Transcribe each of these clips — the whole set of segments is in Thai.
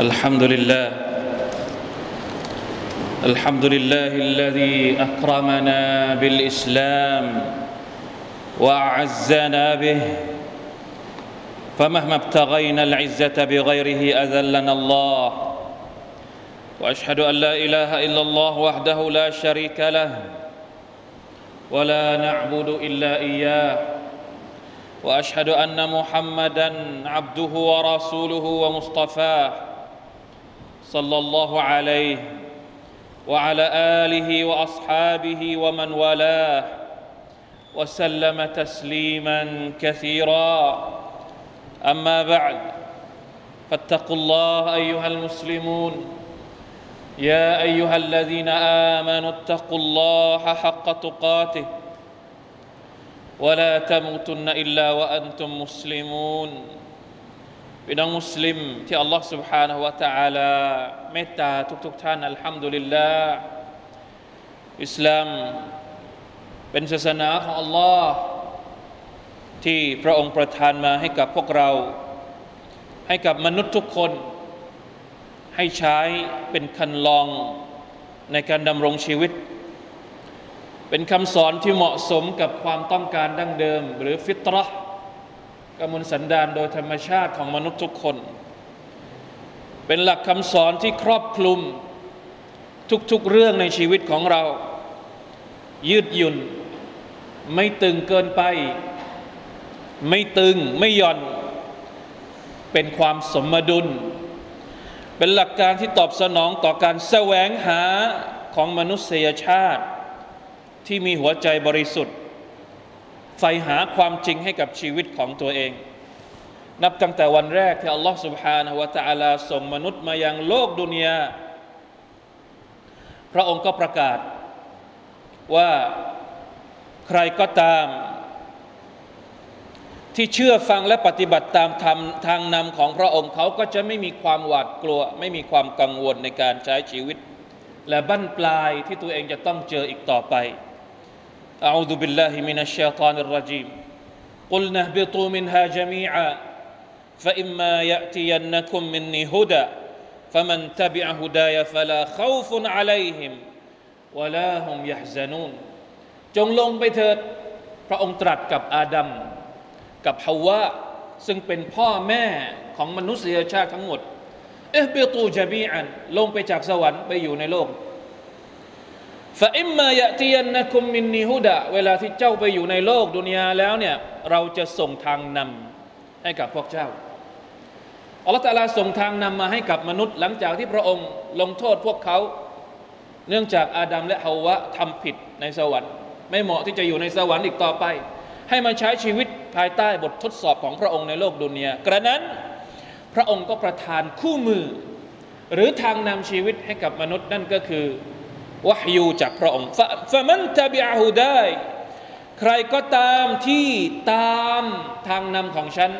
الحمد لله. الحمد لله الذي أكرمنا بالإسلام وأعزنا به. فمهما ابتغينا العزة بغيره أذلنا الله. وأشهد أن لا إله إلا الله وحده لا شريك له. ولا نعبد إلا إياه. وأشهد أن محمدا عبده ورسوله ومصطفاه. صلى الله عليه وعلى آله وأصحابه ومن والاه وسلم تسليما كثيرا. أما بعد فاتقوا الله أيها المسلمون. يا أيها الذين آمنوا اتقوا الله حق تقاته. ولا تموتن إلا وأنتم مسلمون. พี่น้องมุสลิมที่อัลลอฮ์ سبحانه และ تعالى เมตตาทุกๆทท่านอัลฮัมดุลิลลาห์อิสลามเป็นศาสนาของอัลลอฮ์ที่พระองค์ประทานมาให้กับพวกเรา ให้กับมนุษย์ทุกคน ให้ใช้เป็นคันลองในการดำรงชีวิต เป็นคำสอนที่เหมาะสมกับความต้องการดั้งเดิม หรือฟิตรห์ กมลสันดานโดยธรรมชาติของมนุษย์ทุกคน เป็นหลักคำสอนที่ครอบคลุมทุกๆเรื่องในชีวิตของเรา ยืดหยุ่น ไม่ตึงเกินไป ไม่ตึงไม่หย่อน เป็นความสมดุล เป็นหลักการที่ตอบสนองต่อการแสวงหาของมนุษยชาติ ที่มีหัวใจบริสุทธิ์ ใฝ่หาความจริงให้กับชีวิตของตัวเอง นับตั้งแต่วันแรกที่อัลลอฮฺ سبحانه และ تعالى ส่งมนุษย์มายังโลกดุนยา พระองค์ก็ประกาศว่าใครก็ตาม ที่เชื่อฟังและปฏิบัติตามธรรมทางนำของพระองค์เขาก็จะไม่มีความหวาดกลัว ไม่มีความกังวลในการใช้ชีวิต และบั้นปลายที่ตัวเองจะต้องเจออีกต่อไป أعوذ بالله من الشيطان الرجيم قلنا اهبطوا منها جميعا فإما يأتينكم مني هدى فمن تبع هداي فلا خوف عليهم ولا هم يحزنون จงลงไปเถิดพระองค์ตรัสกับอาดัมกับฮาวะซึ่งเป็นพ่อแม่ของมนุษยชาติทั้งหมดเอฮบิตูจาบีอันลงไปจากสวรรค์ไปอยู่ในโลก ฟาอิมมายะตียนนะคุมมินนีฮุดะเวลาที่เจ้าไปอยู่ในโลกดุนยาแล้วเนี่ยเราจะส่งทางนำให้กับพวกเจ้าอัลลอฮฺตาลาส่งทางนำมาให้กับมนุษย์ หลังจากที่พระองค์ลงโทษพวกเขา เนื่องจากอาดัมและฮาวะทำผิดในสวรรค์ ไม่เหมาะที่จะอยู่ในสวรรค์อีกต่อไป ให้มาใช้ชีวิตภายใต้บททดสอบของพระองค์ในโลกดุนยากระนั้นพระองค์ก็ประทานคู่มือ หรือทางนำชีวิตให้กับมนุษย์นั่นก็คือ วะฮยูจากพระองค์ฟะมันตะบิอะฮูได้ ใครก็ตามที่ตามทางนำของฉัน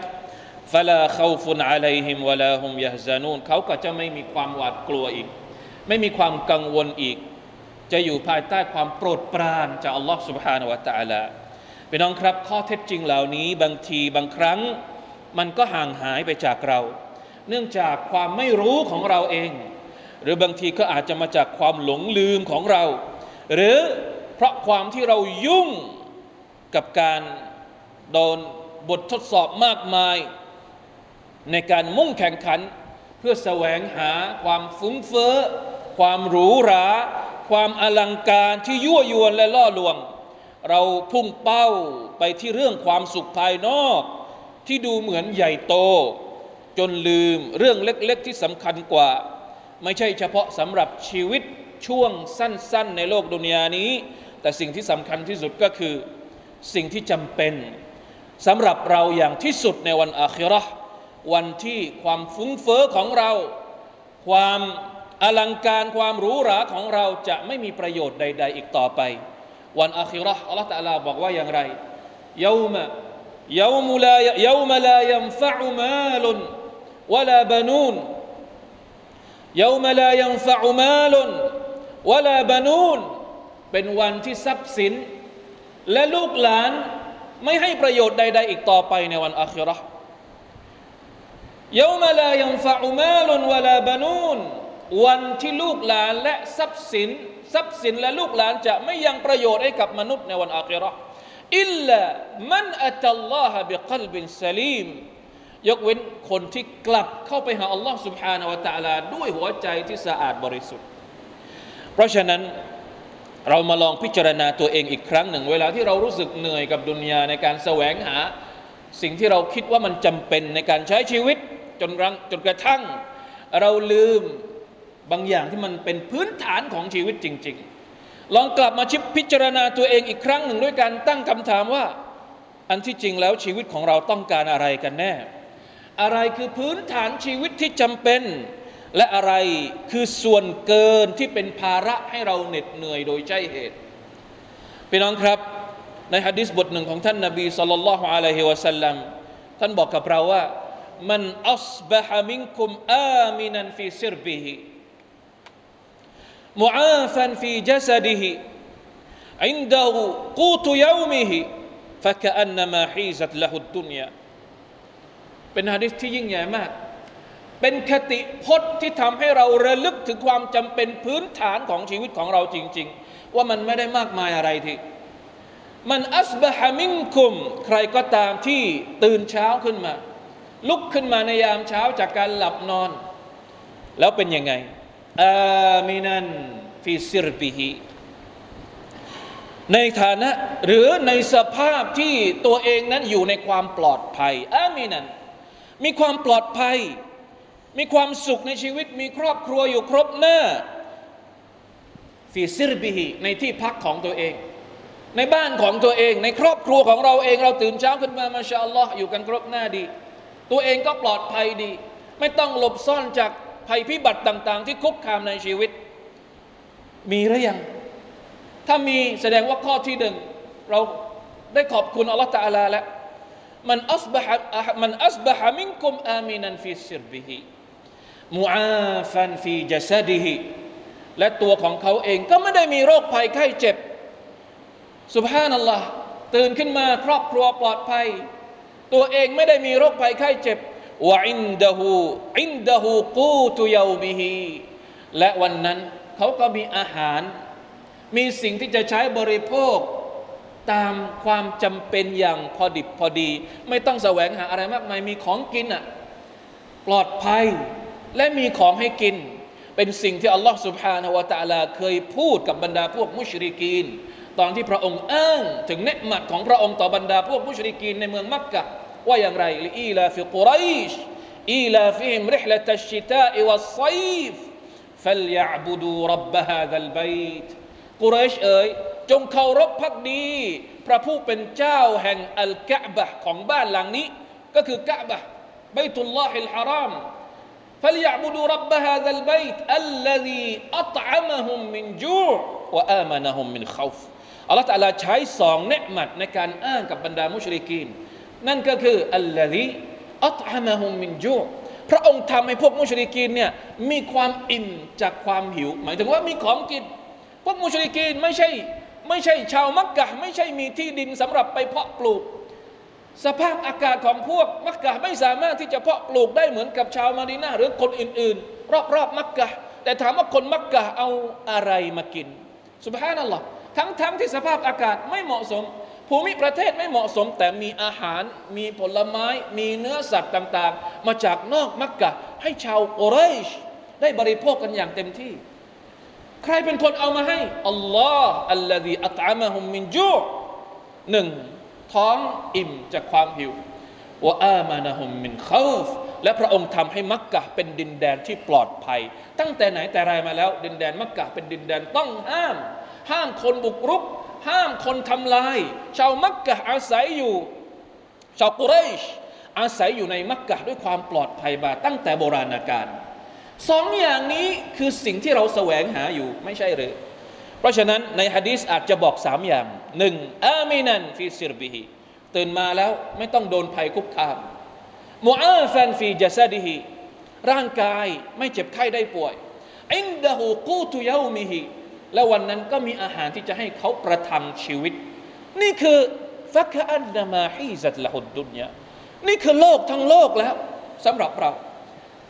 ฟะลาเขาฟุนอะลัยฮิมวะลาฮุมยะฮซานูนเขาก็จะไม่มีความหวาดกลัวอีก ไม่มีความกังวลอีก จะอยู่ภายใต้ความโปรดปรานจากอัลลอฮ์ سبحانه และ تعالى พี่น้องครับข้อเท็จจริงเหล่านี้บางทีบางครั้ง มันก็ห่างหายไปจากเรา เนื่องจากความไม่รู้ของเราเอง หรือบางทีก็อาจจะมาจากความหลงลืมของเรา หรือเพราะความที่เรายุ่งกับการโดนบททดสอบมากมาย ในการมุ่งแข่งขัน เพื่อแสวงหาความฟุ้งเฟ้อ ความหรูหรา ความอลังการที่ยั่วยวนและล่อลวง เราพุ่งเป้าไปที่เรื่องความสุขภายนอก ที่ดูเหมือนใหญ่โต จนลืมเรื่องเล็กๆที่สำคัญกว่า ไม่ใช่เฉพาะสำหรับชีวิตช่วงสั้น ๆ ในโลกดุนยานี้ แต่สิ่งที่สำคัญที่สุดก็คือสิ่งที่จำเป็นสำหรับเราอย่างที่สุดในวันอาคิรอวันที่ความฟุ้งเฟอ้อของเรา ความอลังการความหรูหราของเราจะไม่มีประโยชน์ใด ๆ อีกต่อไป วันอาคิรออัลลอฮฺตะลาบอกว่าอย่างไรยาวมะยาวมุลายาวมะลายัมฟะอุมาลุนวะลาบานูน يوم لا ينفع مال ولا بنون เป็นวันที่ทรัพย์สิน และลูกหลานไม่ให้ประโยชน์ใด ๆ อีกต่อไปในวันอาคิรอ ยามาลายังฟะอุมาลุนวะลาบานูนวันที่ลูกหลานและทรัพย์สิน ทรัพย์สินและลูกหลานจะไม่ยังประโยชน์ให้กับมนุษย์ในวันอาคิเราะห์อิลลามันอัตัลลอฮะบิกลบินสลีม ยกเว้นคนที่กลับเข้าไปหาอัลลอฮ์ سبحانه และ تعالى ด้วยหัวใจที่สะอาดบริสุทธิ์ เพราะฉะนั้นเรามาลองพิจารณาตัวเองอีกครั้งหนึ่ง เวลาที่เรารู้สึกเหนื่อยกับดุนยาในการแสวงหา สิ่งที่เราคิดว่ามันจำเป็นในการใช้ชีวิต จนรังจนกระทั่ง เราลืมบางอย่างที่มันเป็นพื้นฐานของชีวิตจริง ๆ ลองกลับมาชิบพิจารณาตัวเองอีกครั้งหนึ่งด้วยการตั้งคำถามว่า อันที่จริงแล้วชีวิตของเราต้องการอะไรกันแน่ อะไรคือพื้นฐานชีวิตที่จำเป็น และอะไรคือส่วนเกินที่เป็นภาระให้เราเหน็ดเหนื่อยโดยใช่เหตุพี่น้องครับ ในฮะดิษบทหนึ่งของท่านนาบีสุลต่านละฮ์อะลัยฮิวะสัลลัมท่านบอกกับเราว่า มันอัสบะฮะมินคุมอามินันฟีซิรบิฮิมุอาฟันฟีจัสดิฮิ عنده قوت يومه فكأنما حيزت له الدنيا เป็นฮะดิษที่ยิ่งใหญ่มาก เป็นคติพจน์ที่ทำให้เราระลึกถึงความจำเป็นพื้นฐานของชีวิตของเราจริง ๆ ว่ามันไม่ได้มากมายอะไรที่มันอัสบะฮามินคุม ใครก็ตามที่ตื่นเช้าขึ้นมา ลุกขึ้นมาในยามเช้าจากการหลับนอน แล้วเป็นยังไงอามินันฟิซิรบิฮิในฐานะหรือในสภาพที่ตัวเองนั้นอยู่ในความปลอดภัยอามินัน มีความปลอดภัย มีความสุขในชีวิต มีครอบครัวอยู่ครบหน้าฟีซิรบิฮิในที่พักของตัวเอง ในบ้านของตัวเอง ในครอบครัวของเราเองเราตื่นเช้าขึ้นมามาชาอัลลอฮ์อยู่กันครบหน้าดี ตัวเองก็ปลอดภัยดี ไม่ต้องหลบซ่อนจากภัยพิบัติต่าง ๆ ที่คุกคามในชีวิต มีหรือยัง ถ้ามีแสดงว่าข้อที่หนึ่งเราได้ขอบคุณอัลลอฮฺตะอาลาแล้ว มันอัสบะมันอัสบะฮะมินคุมอามินันฟิสิรบิฮิمعافى في جسدهและตัวของเขาเองก็ไม่ได้มีโรคภัยไข้เจ็บสุบฮานัลลอฮ์ตื่นขึ้นมาครอบครัวปลอดภัย ตัวเองไม่ได้มีโรคภัยไข้เจ็บوعنده عنده قوت يومهและวันนั้นเขาก็มีอาหาร มีสิ่งที่จะใช้บริโภค ตามความจำเป็นอย่างพอดิบพอดี ไม่ต้องแสวงหาอะไรมากมาย มีของกินอ่ะปลอดภัย และมีของให้กิน เป็นสิ่งที่อัลลอฮฺสุบฮานาวะตะอาลาเคยพูดกับบรรดาพวกมุชริกีน ตอนที่พระองค์อ้างถึงเนืหมัดของพระองค์ต่อบรรดาพวกมุชริกีนในเมืองมักกะว่าอย่างไรอีลาฟิกุไรชอีลาฟิฮิมริฮละตัชชิตาอิวัสไซฟ فليعبدوا رب هذا البيت กุเรชเอ๋ย จงเคารพพักดี พระผู้เป็นเจ้าแห่งอัลกะบะของบ้านหลังนี้ ก็คือกะบะบัยตุลลอฮิลฮาราม فليعبدوا رب هذا البيت الذي أطعمهم من جوع وآمنهم من خوف อัลลอฮฺตะลาใช้สองเนืหมัดในการอ้างกับบรรดามุชริกีน นั่นก็คืออัลลฮีอัตฮามะฮุมมินจูพระองค์ทำให้พวกมุชริกีนเนี่ยมีความอิ่มจากความหิว หมายถึงว่ามีของกิน พวกมุชริกีนไม่ใช่ ไม่ใช่ชาวมักกะไม่ใช่มีที่ดินสำหรับไปเพาะปลูก สภาพอากาศของพวกมักกะไม่สามารถที่จะเพาะปลูกได้เหมือนกับชาวมาดีนาหรือคนอื่นๆ รอบๆมักกะแต่ถามว่าคนมักกะเอาอะไรมากินสุบฮานัลลอฮ์ทั้งๆทที่สภาพอากาศไม่เหมาะสม ภูมิประเทศไม่เหมาะสม แต่มีอาหาร มีผลไม้ มีเนื้อสัตว์ต่าง ๆ มาจากนอกมักกะให้ชาวกุเรชได้บริโภคกันอย่างเต็มที่ ใครเป็นคนเอามาให้อัลลอฮ์อัลลอฮีอัตอามะฮุมมินจูหนึ่งท้องอิ่มจากความหิววะอามานะฮุมมินคาฟและพระองค์ทำให้มักกะเป็นดินแดนที่ปลอดภัย ตั้งแต่ไหนแต่ไรมาแล้ว ดินแดนมักกะเป็นดินแดนต้องห้าม ห้ามคนบุกรุก ห้ามคนทำลาย ชาวมักกะอาศัยอยู่ ชาวกุเรชอาศัยอยู่ในมักกะด้วยความปลอดภัยมาตั้งแต่โบราณกาล สองอย่างนี้คือสิ่งที่เราแสวงหาอยู่ไม่ใช่หรือ เพราะฉะนั้นในฮะดีษอาจจะบอกสามอย่างหนึ่งอามินันฟีซิรบิฮิตื่นมาแล้วไม่ต้องโดนภัยคุกคามมุอาฟันฟีจัสดิฮิร่างกายไม่เจ็บไข้ได้ป่วยอินดะฮูกูตุยามิฮิและวันนั้นก็มีอาหารที่จะให้เขาประทังชีวิต นี่คือฟักอันดามาฮีซัตละหุดดุนยานี่คือโลกทั้งโลกแล้วสำหรับเรา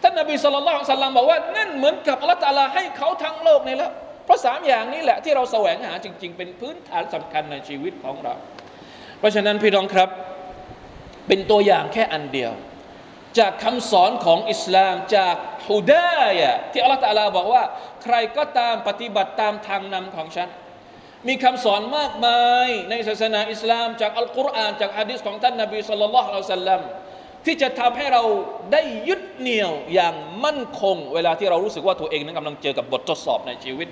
ท่านนบีสุลต่านสัลลัมบอกว่านั่นเหมือนกับอัลลอฮฺตาลาให้เขาทั้งโลกนี่แล้วเพราะสามอย่างนี้แหละที่เราแสวงหาจริง ๆ เป็นพื้นฐานสำคัญในชีวิตของเรา เพราะฉะนั้นพี่น้องครับเป็นตัวอย่างแค่อันเดียว จากคำสอนของอิสลามจากฮุดายะที่อัลลอฮฺตาลาบอกว่า ใครก็ตามปฏิบัติตามทางนำของฉันมีคำสอนมากมายในศาสนาอิสลาม จากอัลกุรอานจากฮะดิษของท่านนบีสุลต่านละอัลสัลลัม ที่จะทำให้เราได้ยึดเหนี่ยวอย่างมั่นคง เวลาที่เรารู้สึกว่าตัวเองนั้นกำลังเจอกับบททดสอบในชีวิต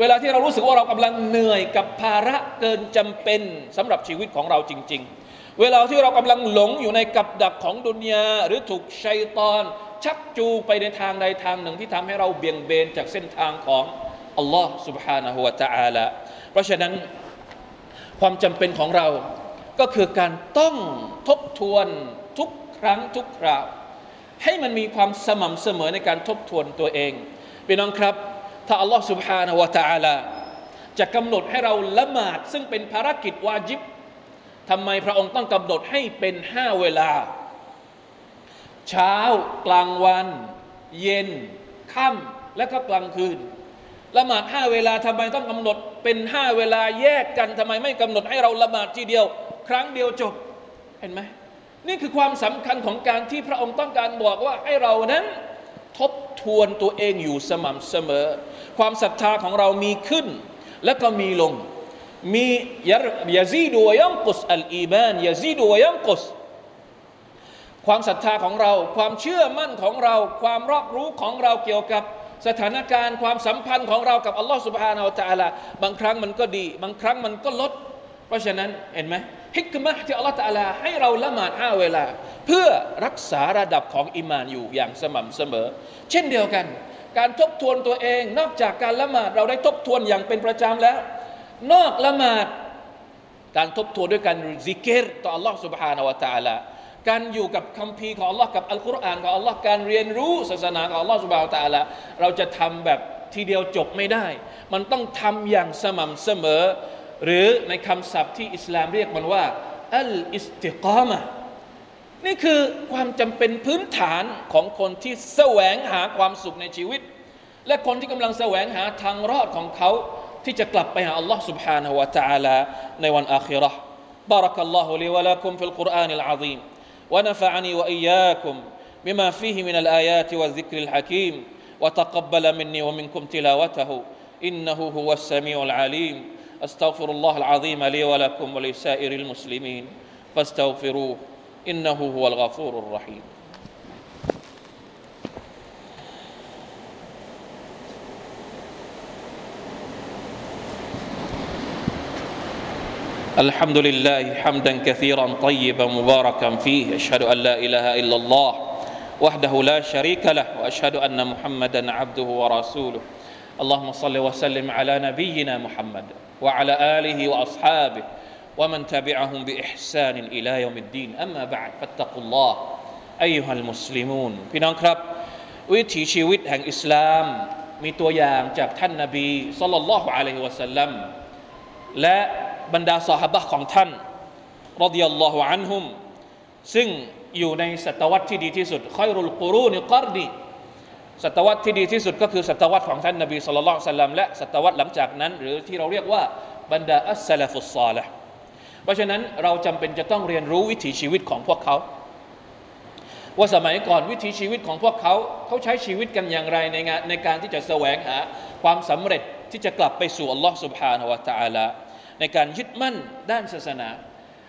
เวลาที่เรารู้สึกว่าเรากำลังเหนื่อยกับภาระเกินจำเป็นสำหรับชีวิตของเราจริง ๆ เวลาที่เรากำลังหลงอยู่ในกับดักของดุนยาหรือถูกชัยตอนชักจูงไปในทางใดทางหนึ่งที่ทำให้เราเบี่ยงเบนจากเส้นทางของอัลลอฮ์ سبحانه และ تعالى เพราะฉะนั้นความจำเป็นของเราก็คือการต้องทบทวนทุก ครั้งทุกคราว ให้มันมีความสม่ำเสมอในการทบทวนตัวเองพี่น้องครับ ถ้าอัลลอฮ์ سبحانه และ تعالى จะกำหนดให้เราละหมาด ซึ่งเป็นภารกิจวาจิบทำไมพระองค์ต้องกำหนดให้เป็นห้าเวลา เช้ากลางวัน เย็นค่ำและก็กลางคืนละหมาดห้าเวลาทำไมต้องกำหนดเป็นห้าเวลาแยกกันทำไมไม่กำหนดให้เราละหมาดทีเดียว ครั้งเดียวจบเห็นไหม นี่คือความสำคัญของการที่พระองค์ต้องการบอกว่าให้เรานั้นทบทวนตัวเองอยู่สม่ำเสมอ ความศรัทธาของเรามีขึ้น และก็มีลง มียาซีดูยัมกุสอัลอีมานยาซีดูยัมกุสความศรัทธาของเรา ความเชื่อมั่นของเรา ความรอบรู้ของเราเกี่ยวกับสถานการณ์ ความสัมพันธ์ของเรากับอัลลอฮ์สุบฮานาอัลตะลาบางครั้งมันก็ดี บางครั้งมันก็ลด เพราะฉะนั้นเห็นไหมฮิกมะที่อัลลอฮ์ตะลาให้เราละหมาดห้าเวลา เพื่อรักษาระดับของอิมานอยู่อย่างสม่ำเสมอ เช่นเดียวกัน การทบทวนตัวเองนอกจากการละหมาดเราได้ทบทวนอย่างเป็นประจำแล้ว นอกละหมาด การทบทวนด้วยการซิกเกตต่ออัลลอฮ์ سبحانه และ تعالى การอยู่กับคำพีของอัลลอฮ์กับอัลกุรอานของอัลลอฮ์การเรียนรู้ศาสนาของอัลลอฮ์สุบฮาตาละเราจะทำแบบทีเดียวจบไม่ได้ มันต้องทำอย่างสม่ำเสมอ หรือในคำศัพท์ที่อิสลามเรียกมันว่าอัลอิสติกามะนี่คือความจำเป็นพื้นฐานของคนที่แสวงหาความสุขในชีวิต และคนที่กำลังแสวงหาทางรอดของเขา ที่จะกลับไปหาอัลลอฮ์ سبحانه และ تعالى ในวันอาคิเราะห์ بارك الله لي ولكم في القرآن العظيم ونفعني واياكم بما فيه من الايات والذكر الحكيم وتقبل مني ومنكم تلاوته انه هو السميع العليم استغفر الله العظيم لي ولكم ولسائر المسلمين فاستغفروه إنه هو الغفور الرحيم. الحمد لله حمدا كثيرا طيبا مباركا فيه أشهد أن لا إله إلا الله وحده لا شريك له وأشهد أن محمدا عبده ورسوله. اللهم صل وسلم على نبينا محمد وعلى اله واصحابه ومن تبعهم باحسان الى يوم الدين اما بعد فاتقوا الله ايها المسلمون พี่น้องครับ วิถีชีวิตแห่งอิสลาม มีตัวอย่างจากท่านนบีสัลลัลลอฮุอะลัยฮิวะสัลลัมและบรรดาสหบะของท่านรดิยัลลอฮุอันฮุม ซึ่งอยู่ในศตวรรษที่ดีที่สุดคอยรุลกุรูนกอรดี ศตวรรษที่ดีที่สุดก็คือศตวรรษของท่านนบีสุลต่านสัลลัมและศตวรรษหลังจากนั้น หรือที่เราเรียกว่าบรรดาอัสซาลฟุสซาละเพราะฉะนั้นเราจำเป็นจะต้องเรียนรู้วิถีชีวิตของพวกเขา ว่าสมัยก่อนวิถีชีวิตของพวกเขาเขาใช้ชีวิตกันอย่างไรในงานในการที่จะแสวงหาความสำเร็จที่จะกลับไปสู่อัลลอฮ์ سبحانه และ تعالى ในการยึดมั่นด้านศาสนา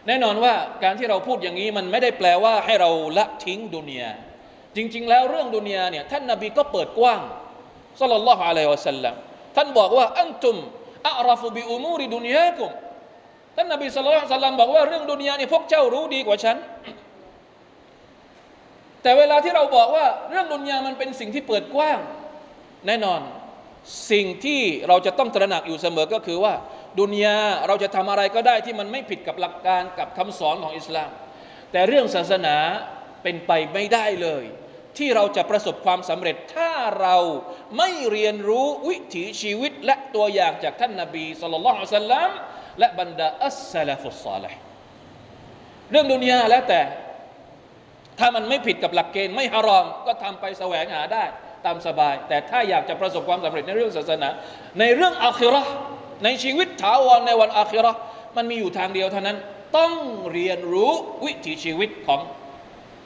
แน่นอนว่าการที่เราพูดอย่างนี้มันไม่ได้แปลว่าให้เราละทิ้งดุนยา จริง ๆ แล้วเรื่องดุนยาเนี่ยท่านนาบีก็เปิดกว้างสัลลัลลอฮุอะลัยฮิวะสัลลัมท่านบอกว่าอันตุมอัรฟุบิอุมูริดุนยากุมท่านนาบีสัลลัลลอฮุอะลัยฮิวะสัลลัมบอกว่าเรื่องดุนยาเนี่ยพวกเจ้ารู้ดีกว่าฉันแต่เวลาที่เราบอกว่าเรื่องดุนยามันเป็นสิ่งที่เปิดกว้าง แน่นอนสิ่งที่เราจะต้องตระหนักอยู่เสมอก็คือว่า ดุนยาเราจะทำอะไรก็ได้ที่มันไม่ผิดกับหลักการกับคำสอนของอิสลาม แต่เรื่องศาสนาเป็นไปไม่ได้เลย ที่เราจะประสบความสำเร็จถ้าเราไม่เรียนรู้วิถีชีวิตและตัวอย่างจากท่านนาบีสุลต่านสัลลัมและบรรดาอัสซาลฟุสซาลห์เรื่องดุนยาแล้วแต่ ถ้ามันไม่ผิดกับหลักเกณฑ์ไม่ฮารอม ก็ทำไปแสวงหาได้ตามสบาย แต่ถ้าอยากจะประสบความสำเร็จในเรื่องศาสนา ในเรื่องอาคิราะในชีวิตถาวรในวันอาคิราะมันมีอยู่ทางเดียวเท่านั้น ต้องเรียนรู้วิถีชีวิตของ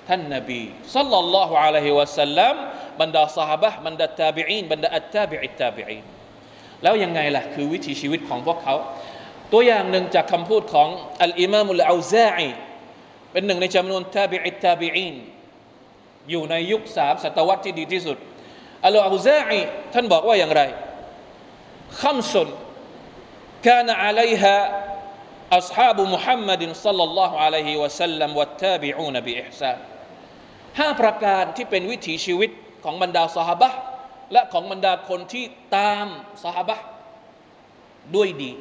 ท่านนบีสัลลัลลอฮุอะลัยฮิวะสัลลัมบรรดาสหบะห์บรรดาตาบิอีนบรรดาอัตตาบิอิตตาบิอีนแล้วยังไงล่ะคือวิถีชีวิตของพวกเขา ตัวอย่างหนึ่งจากคำพูดของอัลอิมามุลอาซาอีเป็นหนึ่งในจำนวนตาบิอิตตาบิอีนอยู่ในยุคสามศตวรรษที่ดีที่สุดอัลอาซาอีท่านบอกว่าอย่างไรคำสุน كان عليها أصحاب محمد صلى الله عليه وسلم والتابعون بإحسان ห้าประการที่เป็นวิถีชีวิตของบรรดาสหบะและของบรรดาคนที่ตามสหบะด้วยดี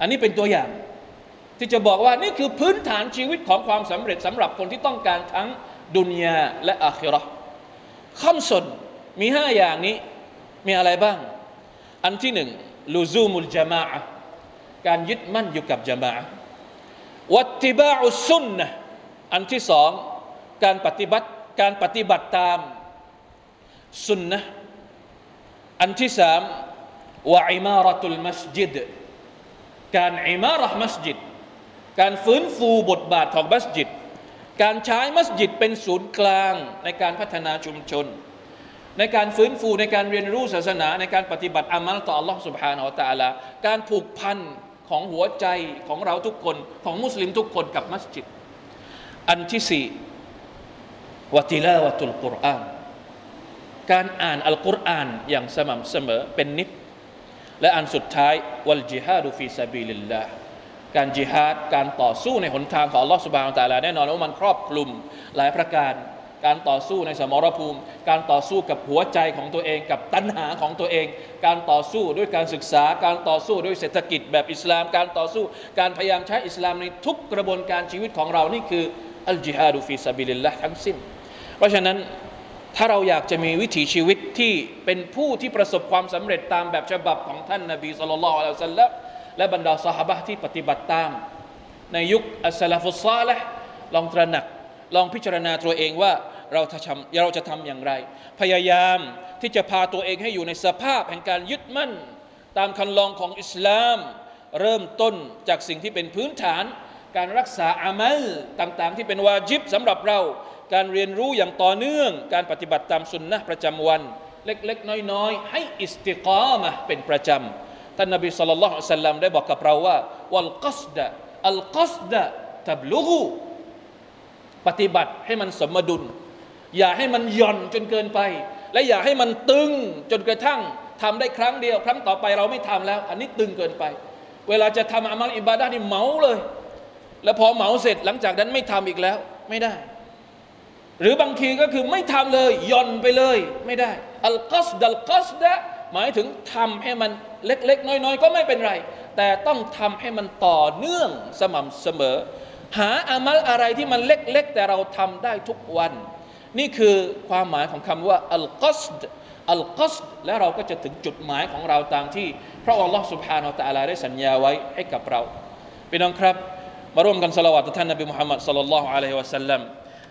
อันนี้เป็นตัวอย่าง ที่จะบอกว่านี่คือพื้นฐานชีวิตของความสำเร็จสำหรับคนที่ต้องการทั้งดุนยาและอาคิราะห์คำสนมีห้าอย่างนี้มีอะไรบ้าง อันที่หนึ่งลูซูมุลจามะการยึดมั่นอยู่กับจามะวัตติบาอุสุนนะอันที่สอง การปฏิบัติการปฏิบัติตามสุนนะอันที่สามวะอิมาระตุลมัสยิดการอิมาระมัสยิด การฟื้นฟูบทบาทของมัสยิด การใช้มัสยิดเป็นศูนย์กลางในการพัฒนาชุมชน ในการฟื้นฟูในการเรียนรู้ศาสนา ในการปฏิบัติอามัลต่อ Allah سبحانه และ تعالى การผูกพันของหัวใจของเราทุกคนของมุสลิมทุกคนกับมัสยิด อันที่สี่ وتلاوة القرآنการอ่านอัลกุรอานอย่างสม่ำเสมอเป็นนิจ และอันสุดท้ายوالجهاد في سبيل اللهการจิฮาดการต่อสู้ในหนทางของอัลลอฮ์สุบฮานะฮูวะตะอาลาแน่นอนว่ามันครอบคลุมหลายประการ การต่อสู้ในสมรภูมิ การต่อสู้กับหัวใจของตัวเอง กับตัณหาของตัวเอง การต่อสู้ด้วยการศึกษา การต่อสู้ด้วยเศรษฐกิจแบบอิสลาม การต่อสู้ การพยายามใช้อิสลามในทุกกระบวนการชีวิตของเรานี่คือالجهاد في سبيل اللهทั้งสิ้น เพราะฉะนั้นถ้าเราอยากจะมีวิถีชีวิตที่เป็นผู้ที่ประสบความสำเร็จตามแบบฉบับของท่านนบีสัลลัลลอฮุอะลัยฮิวะสัลลัมและบรรดาสหายที่ปฏิบัติตาม ในยุคالسلف الصالحลองตระหนัก ลองพิจารณาตัวเองว่าเราจะทำเราจะทำอย่างไร พยายามที่จะพาตัวเองให้อยู่ในสภาพแห่งการยึดมั่น ตามคันลองของอิสลาม เริ่มต้นจากสิ่งที่เป็นพื้นฐาน การรักษาอามัลต่างๆ ที่เป็นวาจิบสำหรับเรา การเรียนรู้อย่างต่อเนื่อง การปฏิบัติตามสุนนะประจำวัน เล็กๆ น้อยๆ ให้อิสติกามะเป็นประจำท่านนบีสุลต่านสัลลัมได้บอกกับเราว่าวัลกัสดะอัลกัสดะตับลุกูปฏิบัติให้มันสมดุล อย่าให้มันหย่อนจนเกินไป และอย่าให้มันตึงจนกระทั่งทำได้ครั้งเดียว ครั้งต่อไปเราไม่ทำแล้ว อันนี้ตึงเกินไป เวลาจะทำอามัลอิบาดะนี่เมาเลย แล้วพอเหมาเสร็จหลังจากนั้นไม่ทำอีกแล้วไม่ได้ หรือบางทีก็คือไม่ทำเลยย่อนไปเลยไม่ได้อัลกัสดัลกัสดะหมายถึงทำให้มันเล็กๆ น้อย ๆ ก็ไม่เป็นไร แต่ต้องทำให้มันต่อเนื่องสม่ำเสมอ หาอามัลอะไรที่มันเล็ก ๆ แต่เราทำได้ทุกวัน นี่คือความหมายของคำว่าอัลกัสดอัลกัสดและเราก็จะถึงจุดหมายของเราตามที่ พระอัลลอฮ์สุบฮานาอัลลอฮ์ได้สัญญาไว้ให้กับเราพี่น้องครับ มาร่วมกันสละวัตท่านนบีมุฮัมมัดสัลลัลลอฮุอะลัยฮิวะสัลลัม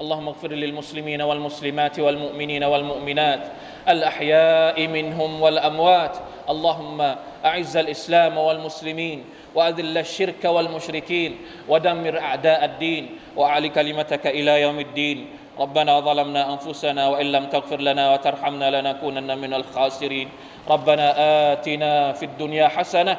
اللهم اغفر للمسلمين والمسلمات والمؤمنين والمؤمنات الأحياء منهم والأموات. اللهم أعز الإسلام والمسلمين وأذل الشرك والمشركين ودمر أعداء الدين وأعل كلمتك إلى يوم الدين. ربنا ظلمنا أنفسنا وإن لم تغفر لنا وترحمنا لنكونن من الخاسرين. ربنا آتنا في الدنيا حسنة